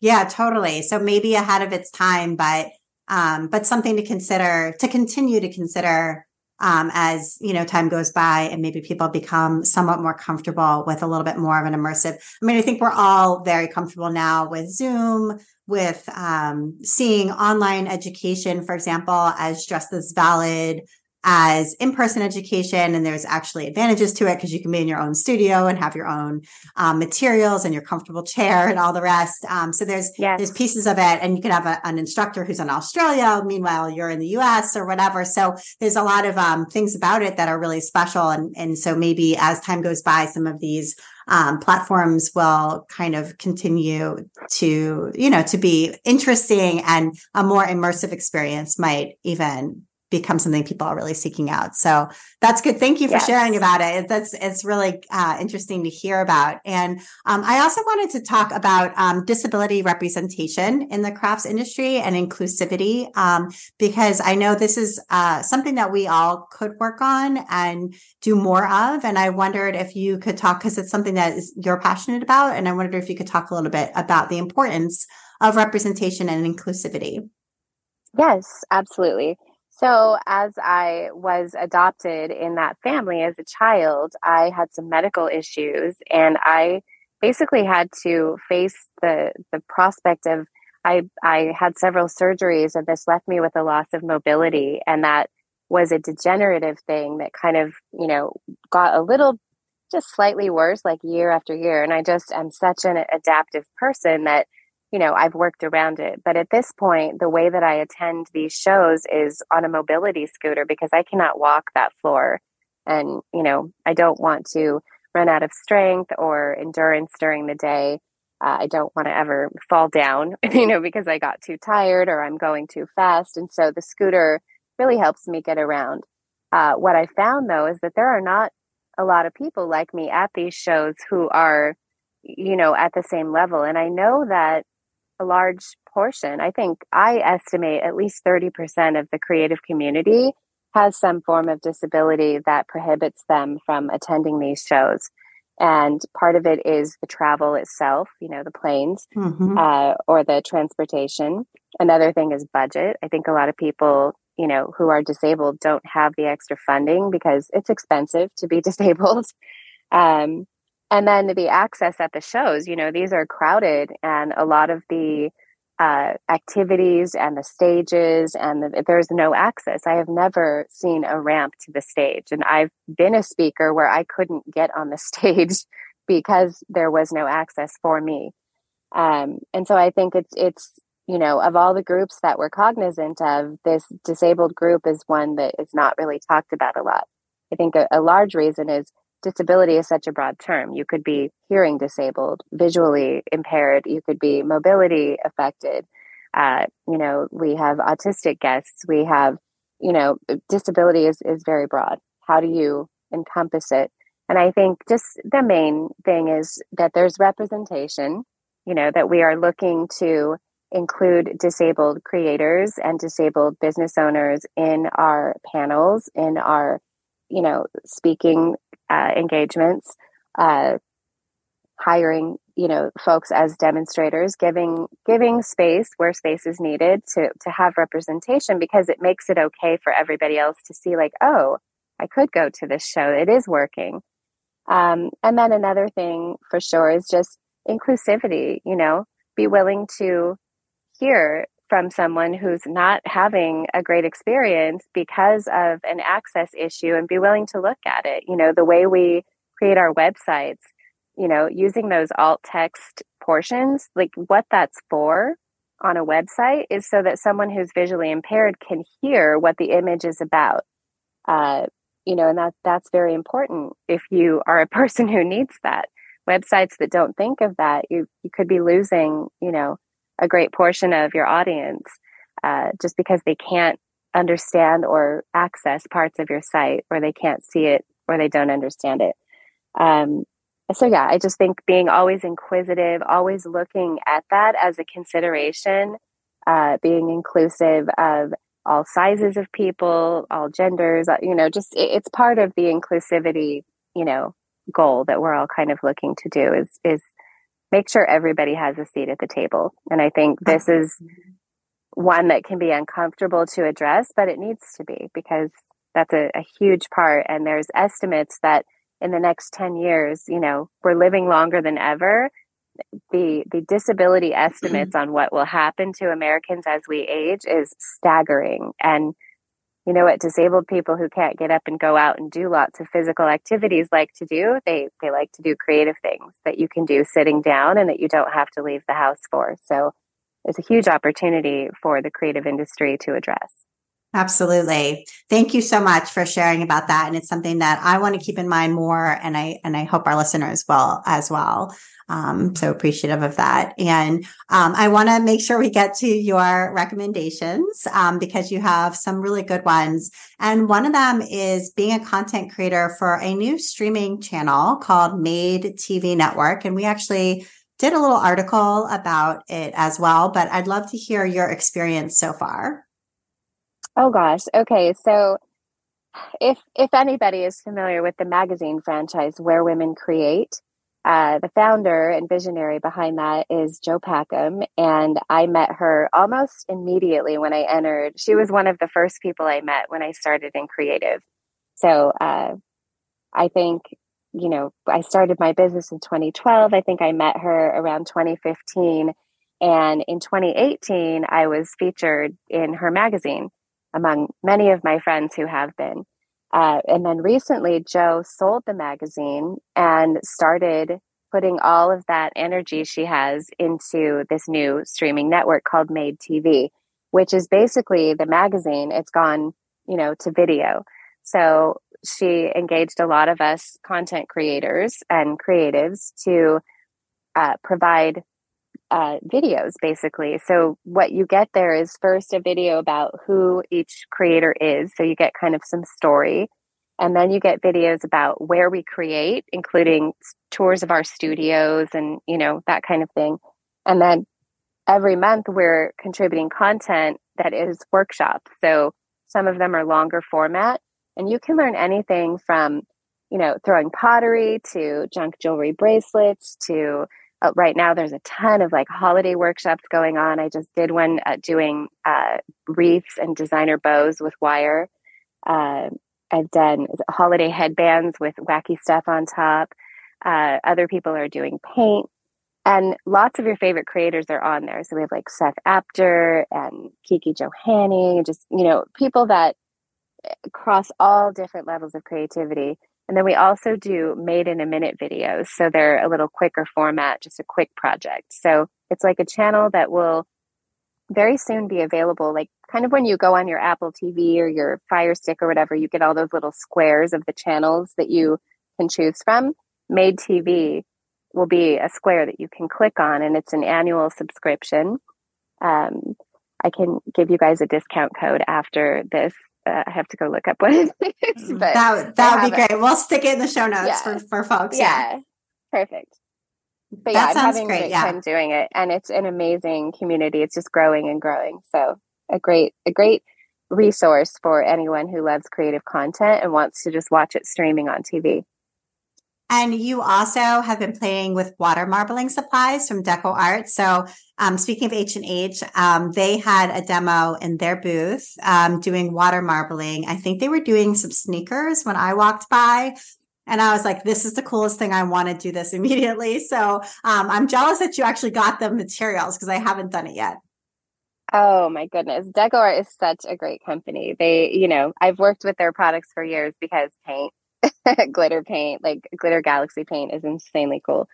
Yeah, totally. So maybe ahead of its time, but, um, but something to consider, to continue to consider um, as you know time goes by and maybe people become somewhat more comfortable with a little bit more of an immersive i mean i think we're all very comfortable now with zoom with um, seeing online education for example as just as valid as in-person education and there's actually advantages to it because you can be in your own studio and have your own um, materials and your comfortable chair and all the rest um, so there's yes. there's pieces of it and you can have a, an instructor who's in australia meanwhile you're in the us or whatever so there's a lot of um, things about it that are really special and and so maybe as time goes by some of these um, platforms will kind of continue to you know to be interesting and a more immersive experience might even become something people are really seeking out. So that's good. Thank you for yes. sharing about it. That's it's really uh, interesting to hear about. And um, I also wanted to talk about um, disability representation in the crafts industry and inclusivity um, because I know this is uh, something that we all could work on and do more of. And I wondered if you could talk because it's something that is, you're passionate about, and I wondered if you could talk a little bit about the importance of representation and inclusivity. Yes, absolutely. So, as I was adopted in that family as a child, I had some medical issues and I basically had to face the the prospect of I I had several surgeries and this left me with a loss of mobility and that was a degenerative thing that kind of, you know, got a little just slightly worse like year after year and I just am such an adaptive person that you know, I've worked around it. But at this point, the way that I attend these shows is on a mobility scooter because I cannot walk that floor. And, you know, I don't want to run out of strength or endurance during the day. Uh, I don't want to ever fall down, you know, because I got too tired or I'm going too fast. And so the scooter really helps me get around. Uh, what I found though is that there are not a lot of people like me at these shows who are, you know, at the same level. And I know that a large portion. I think I estimate at least 30% of the creative community has some form of disability that prohibits them from attending these shows. And part of it is the travel itself, you know, the planes mm-hmm. uh, or the transportation. Another thing is budget. I think a lot of people, you know, who are disabled don't have the extra funding because it's expensive to be disabled. Um, and then the access at the shows, you know, these are crowded and a lot of the uh, activities and the stages and the, there's no access. I have never seen a ramp to the stage and I've been a speaker where I couldn't get on the stage because there was no access for me. Um, and so I think it's, it's, you know, of all the groups that we're cognizant of, this disabled group is one that is not really talked about a lot. I think a, a large reason is disability is such a broad term. You could be hearing disabled, visually impaired, you could be mobility affected. Uh, you know, we have autistic guests, we have, you know, disability is, is very broad. How do you encompass it? And I think just the main thing is that there's representation, you know, that we are looking to include disabled creators and disabled business owners in our panels, in our you know, speaking uh, engagements, uh, hiring, you know, folks as demonstrators, giving giving space where space is needed to to have representation because it makes it okay for everybody else to see, like, oh, I could go to this show; it is working. Um, and then another thing for sure is just inclusivity. You know, be willing to hear from someone who's not having a great experience because of an access issue and be willing to look at it. You know, the way we create our websites, you know, using those alt text portions, like what that's for on a website is so that someone who's visually impaired can hear what the image is about. Uh, you know, and that that's very important if you are a person who needs that. Websites that don't think of that, you you could be losing, you know, a great portion of your audience uh, just because they can't understand or access parts of your site or they can't see it or they don't understand it. Um, so, yeah, I just think being always inquisitive, always looking at that as a consideration, uh, being inclusive of all sizes of people, all genders, uh, you know, just it, it's part of the inclusivity, you know, goal that we're all kind of looking to do is is make sure everybody has a seat at the table. And I think this is one that can be uncomfortable to address, but it needs to be because that's a, a, huge part. And there's estimates that in the next 10 years, you know, we're living longer than ever. The the disability estimates on what will happen to Americans as we age is staggering. And you know what disabled people who can't get up and go out and do lots of physical activities like to do they they like to do creative things that you can do sitting down and that you don't have to leave the house for. So it's a huge opportunity for the creative industry to address Absolutely. Thank you so much for sharing about that. And it's something that I want to keep in mind more. And I, and I hope our listeners will as well. Um, so appreciative of that. And um, I want to make sure we get to your recommendations um, because you have some really good ones. And one of them is being a content creator for a new streaming channel called Made TV Network. And we actually did a little article about it as well, but I'd love to hear your experience so far. Oh gosh. Okay. So if if anybody is familiar with the magazine franchise Where Women Create, uh, the founder and visionary behind that is Jo Packham, and I met her almost immediately when I entered. She was one of the first people I met when I started in creative. So uh, I think, you know, I started my business in 2012. I think I met her around 2015. And in 2018, I was featured in her magazine among many of my friends who have been. Uh, and then recently, Jo sold the magazine and started putting all of that energy she has into this new streaming network called Made TV, which is basically the magazine. It's gone, you know, to video. So she engaged a lot of us content creators and creatives to uh, provide uh, videos basically. So what you get there is first a video about who each creator is. So you get kind of some story. And then you get videos about where we create, including tours of our studios and, you know, that kind of thing. And then every month we're contributing content that is workshops. So some of them are longer format, and you can learn anything from, you know, throwing pottery to junk jewelry bracelets to uh, right now there's a ton of like holiday workshops going on. I just did one uh, doing uh, wreaths and designer bows with wire. Uh, I've done holiday headbands with wacky stuff on top. Uh, other people are doing paint and lots of your favorite creators are on there. So we have like Seth Apter and Kiki Johanny, just, you know, people that eh, cross all different levels of creativity. And then we also do made in a minute videos. So they're a little quicker format, just a quick project. So it's like a channel that will very soon be available. Like kind of when you go on your Apple TV or your Fire Stick or whatever, you get all those little squares of the channels that you can choose from. Made TV will be a square that you can click on, and it's an annual subscription. Um, I can give you guys a discount code after this. Uh, I have to go look up what it is. But that that would be great. It. We'll stick it in the show notes yeah. for, for folks. Yeah. yeah. Perfect. But that yeah, I'm having great. a great yeah. time doing it. And it's an amazing community. It's just growing and growing. So a great, a great resource for anyone who loves creative content and wants to just watch it streaming on TV. And you also have been playing with water marbling supplies from Deco Art. So, um, speaking of H and H, um, they had a demo in their booth um, doing water marbling. I think they were doing some sneakers when I walked by. And I was like, this is the coolest thing. I want to do this immediately. So um, I'm jealous that you actually got the materials because I haven't done it yet. Oh my goodness. Deco Art is such a great company. They, you know, I've worked with their products for years because paint glitter paint, like glitter galaxy paint is insanely cool.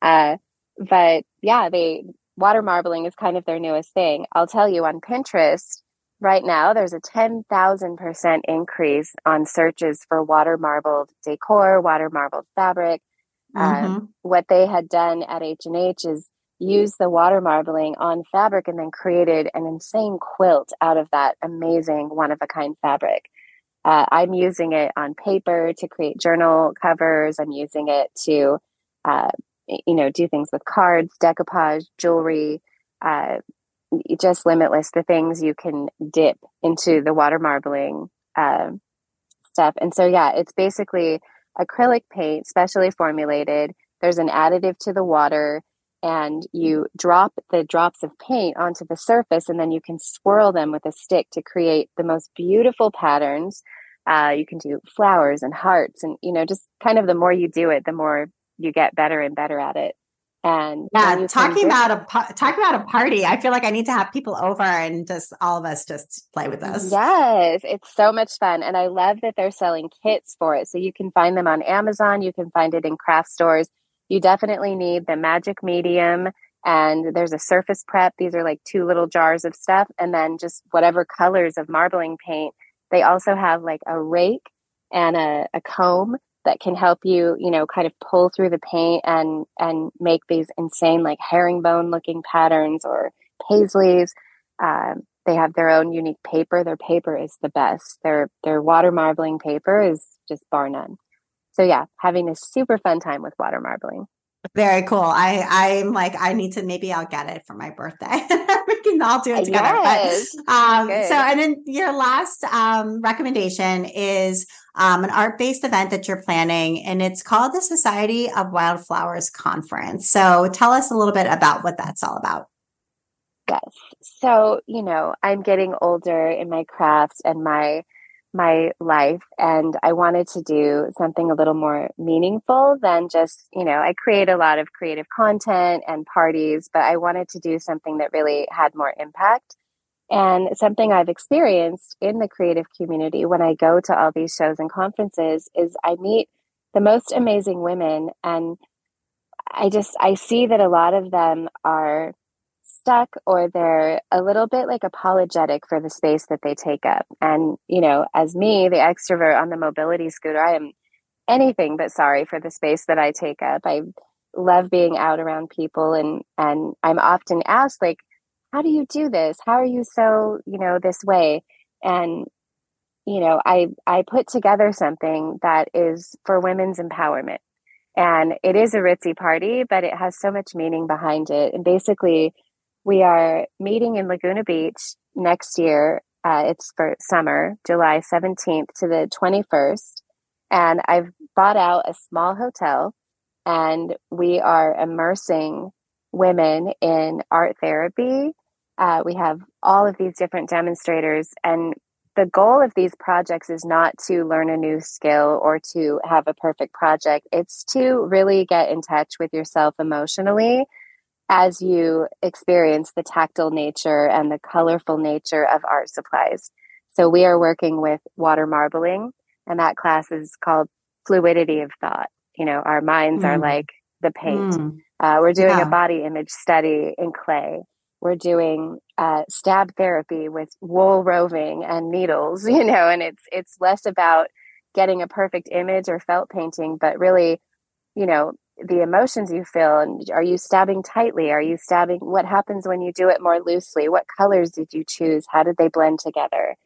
Uh, but yeah, they water marbling is kind of their newest thing. I'll tell you on Pinterest right now, there's a 10,000% increase on searches for water marbled decor, water marbled fabric. Mm-hmm. Um, what they had done at H&H is use the water marbling on fabric and then created an insane quilt out of that amazing one of a kind fabric. Uh, I'm using it on paper to create journal covers. I'm using it to, uh, you know, do things with cards, decoupage, jewelry, uh, just limitless. The things you can dip into the water marbling um, stuff. And so, yeah, it's basically acrylic paint, specially formulated. There's an additive to the water and you drop the drops of paint onto the surface and then you can swirl them with a stick to create the most beautiful patterns uh, you can do flowers and hearts and you know just kind of the more you do it the more you get better and better at it. And yeah talking about a talking about a party i feel like i need to have people over and just all of us just play with this yes it's so much fun and i love that they're selling kits for it. So you can find them on amazon you can find it in craft stores. You definitely need the magic medium and there's a surface prep. These are like two little jars of stuff and then just whatever colors of marbling paint they also have like a rake and a, a comb that can help you you know kind of pull through the paint and and make these insane like herringbone looking patterns or paisleys. Um, they have their own unique paper. Their paper is the best. Their their water marbling paper is just bar none. So yeah, having a super fun time with water marbling. Very cool. I I'm like I need to maybe I'll get it for my birthday. we can all do it together. Yes. But, um, so and then your last um, recommendation is um, an art based event that you're planning, and it's called the Society of Wildflowers Conference. So tell us a little bit about what that's all about. Yes. So you know I'm getting older in my craft and my my life and I wanted to do something a little more meaningful than just, you know, I create a lot of creative content and parties, but I wanted to do something that really had more impact. And something I've experienced in the creative community when I go to all these shows and conferences is I meet the most amazing women and I just I see that a lot of them are stuck or they're a little bit like apologetic for the space that they take up. And, you know, as me, the extrovert on the mobility scooter, I am anything but sorry for the space that I take up. I love being out around people and and I'm often asked like how do you do this? How are you so, you know, this way? And you know, I I put together something that is for women's empowerment. And it is a ritzy party, but it has so much meaning behind it. And basically, we are meeting in Laguna Beach next year. Uh, it's for summer, July 17th to the 21st. And I've bought out a small hotel and we are immersing women in art therapy. Uh, we have all of these different demonstrators, and the goal of these projects is not to learn a new skill or to have a perfect project. It's to really get in touch with yourself emotionally as you experience the tactile nature and the colorful nature of art supplies. So we are working with water marbling, and that class is called Fluidity of Thought. You know, our minds mm. are like the paint. Mm. Uh, we're doing yeah. a body image study in clay we're doing uh, stab therapy with wool roving and needles you know and it's it's less about getting a perfect image or felt painting but really you know the emotions you feel and are you stabbing tightly are you stabbing what happens when you do it more loosely what colors did you choose how did they blend together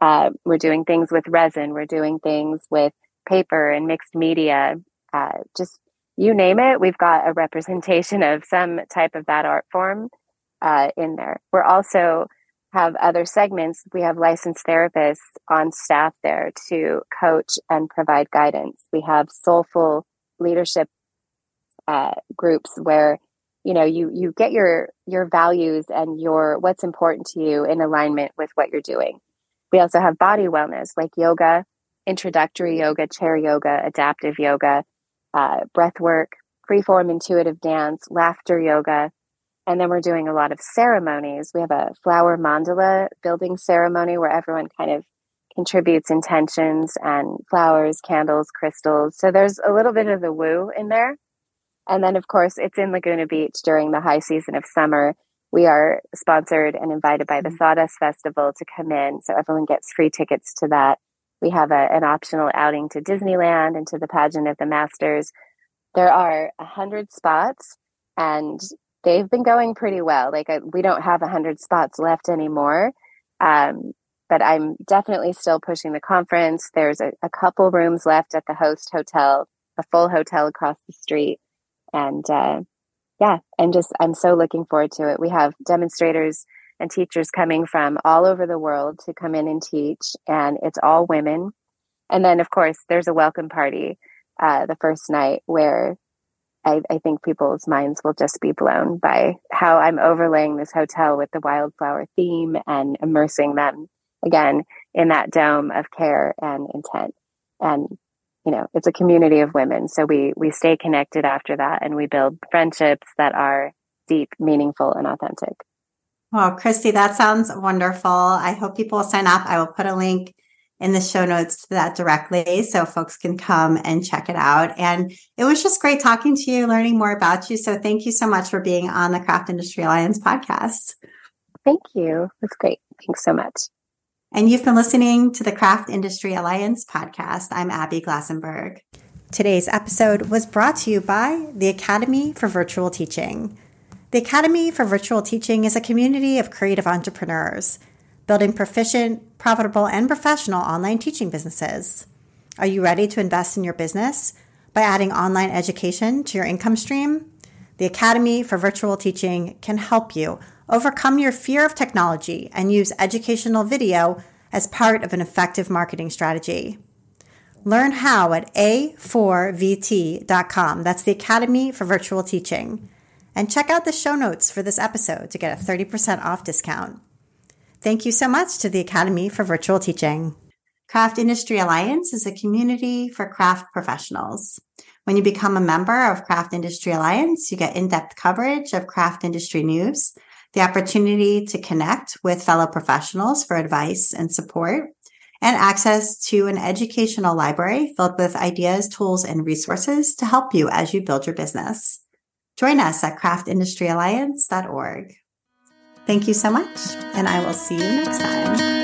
uh, we're doing things with resin we're doing things with paper and mixed media uh, just you name it we've got a representation of some type of that art form uh, in there. We're also have other segments. We have licensed therapists on staff there to coach and provide guidance. We have soulful leadership uh, groups where you know you you get your your values and your what's important to you in alignment with what you're doing. We also have body wellness like yoga, introductory yoga, chair yoga, adaptive yoga, uh, breath work, freeform intuitive dance, laughter yoga, and then we're doing a lot of ceremonies. We have a flower mandala building ceremony where everyone kind of contributes intentions and flowers, candles, crystals. So there's a little bit of the woo in there. And then, of course, it's in Laguna Beach during the high season of summer. We are sponsored and invited by the mm-hmm. Sawdust Festival to come in. So everyone gets free tickets to that. We have a, an optional outing to Disneyland and to the pageant of the Masters. There are a hundred spots and they've been going pretty well. Like I, we don't have a hundred spots left anymore. Um, but I'm definitely still pushing the conference. There's a, a, couple rooms left at the host hotel, a full hotel across the street. And uh, yeah, I'm just, I'm so looking forward to it. We have demonstrators and teachers coming from all over the world to come in and teach, and it's all women. And then, of course, there's a welcome party uh, the first night where I, I, think people's minds will just be blown by how I'm overlaying this hotel with the wildflower theme and immersing them again in that dome of care and intent. And you know, it's a community of women, so we we stay connected after that, and we build friendships that are deep, meaningful, and authentic. Well, Christie, that sounds wonderful. I hope people will sign up. I will put a link in the show notes to that directly so folks can come and check it out. And it was just great talking to you, learning more about you. So thank you so much for being on the Craft Industry Alliance podcast. Thank you. That's great. Thanks so much. And you've been listening to the Craft Industry Alliance podcast. I'm Abby Glassenberg. Today's episode was brought to you by the Academy for Virtual Teaching. The Academy for Virtual Teaching is a community of creative entrepreneurs building proficient, profitable, and professional online teaching businesses. Are you ready to invest in your business by adding online education to your income stream? The Academy for Virtual Teaching can help you overcome your fear of technology and use educational video as part of an effective marketing strategy. Learn how at a4vt.com. That's the Academy for Virtual Teaching. And check out the show notes for this episode to get a 30% off discount. Thank you so much to the Academy for Virtual Teaching. Craft Industry Alliance is a community for craft professionals. When you become a member of Craft Industry Alliance, you get in depth coverage of craft industry news, the opportunity to connect with fellow professionals for advice and support, and access to an educational library filled with ideas, tools, and resources to help you as you build your business. Join us at craftindustryalliance.org. Thank you so much, and I will see you next time.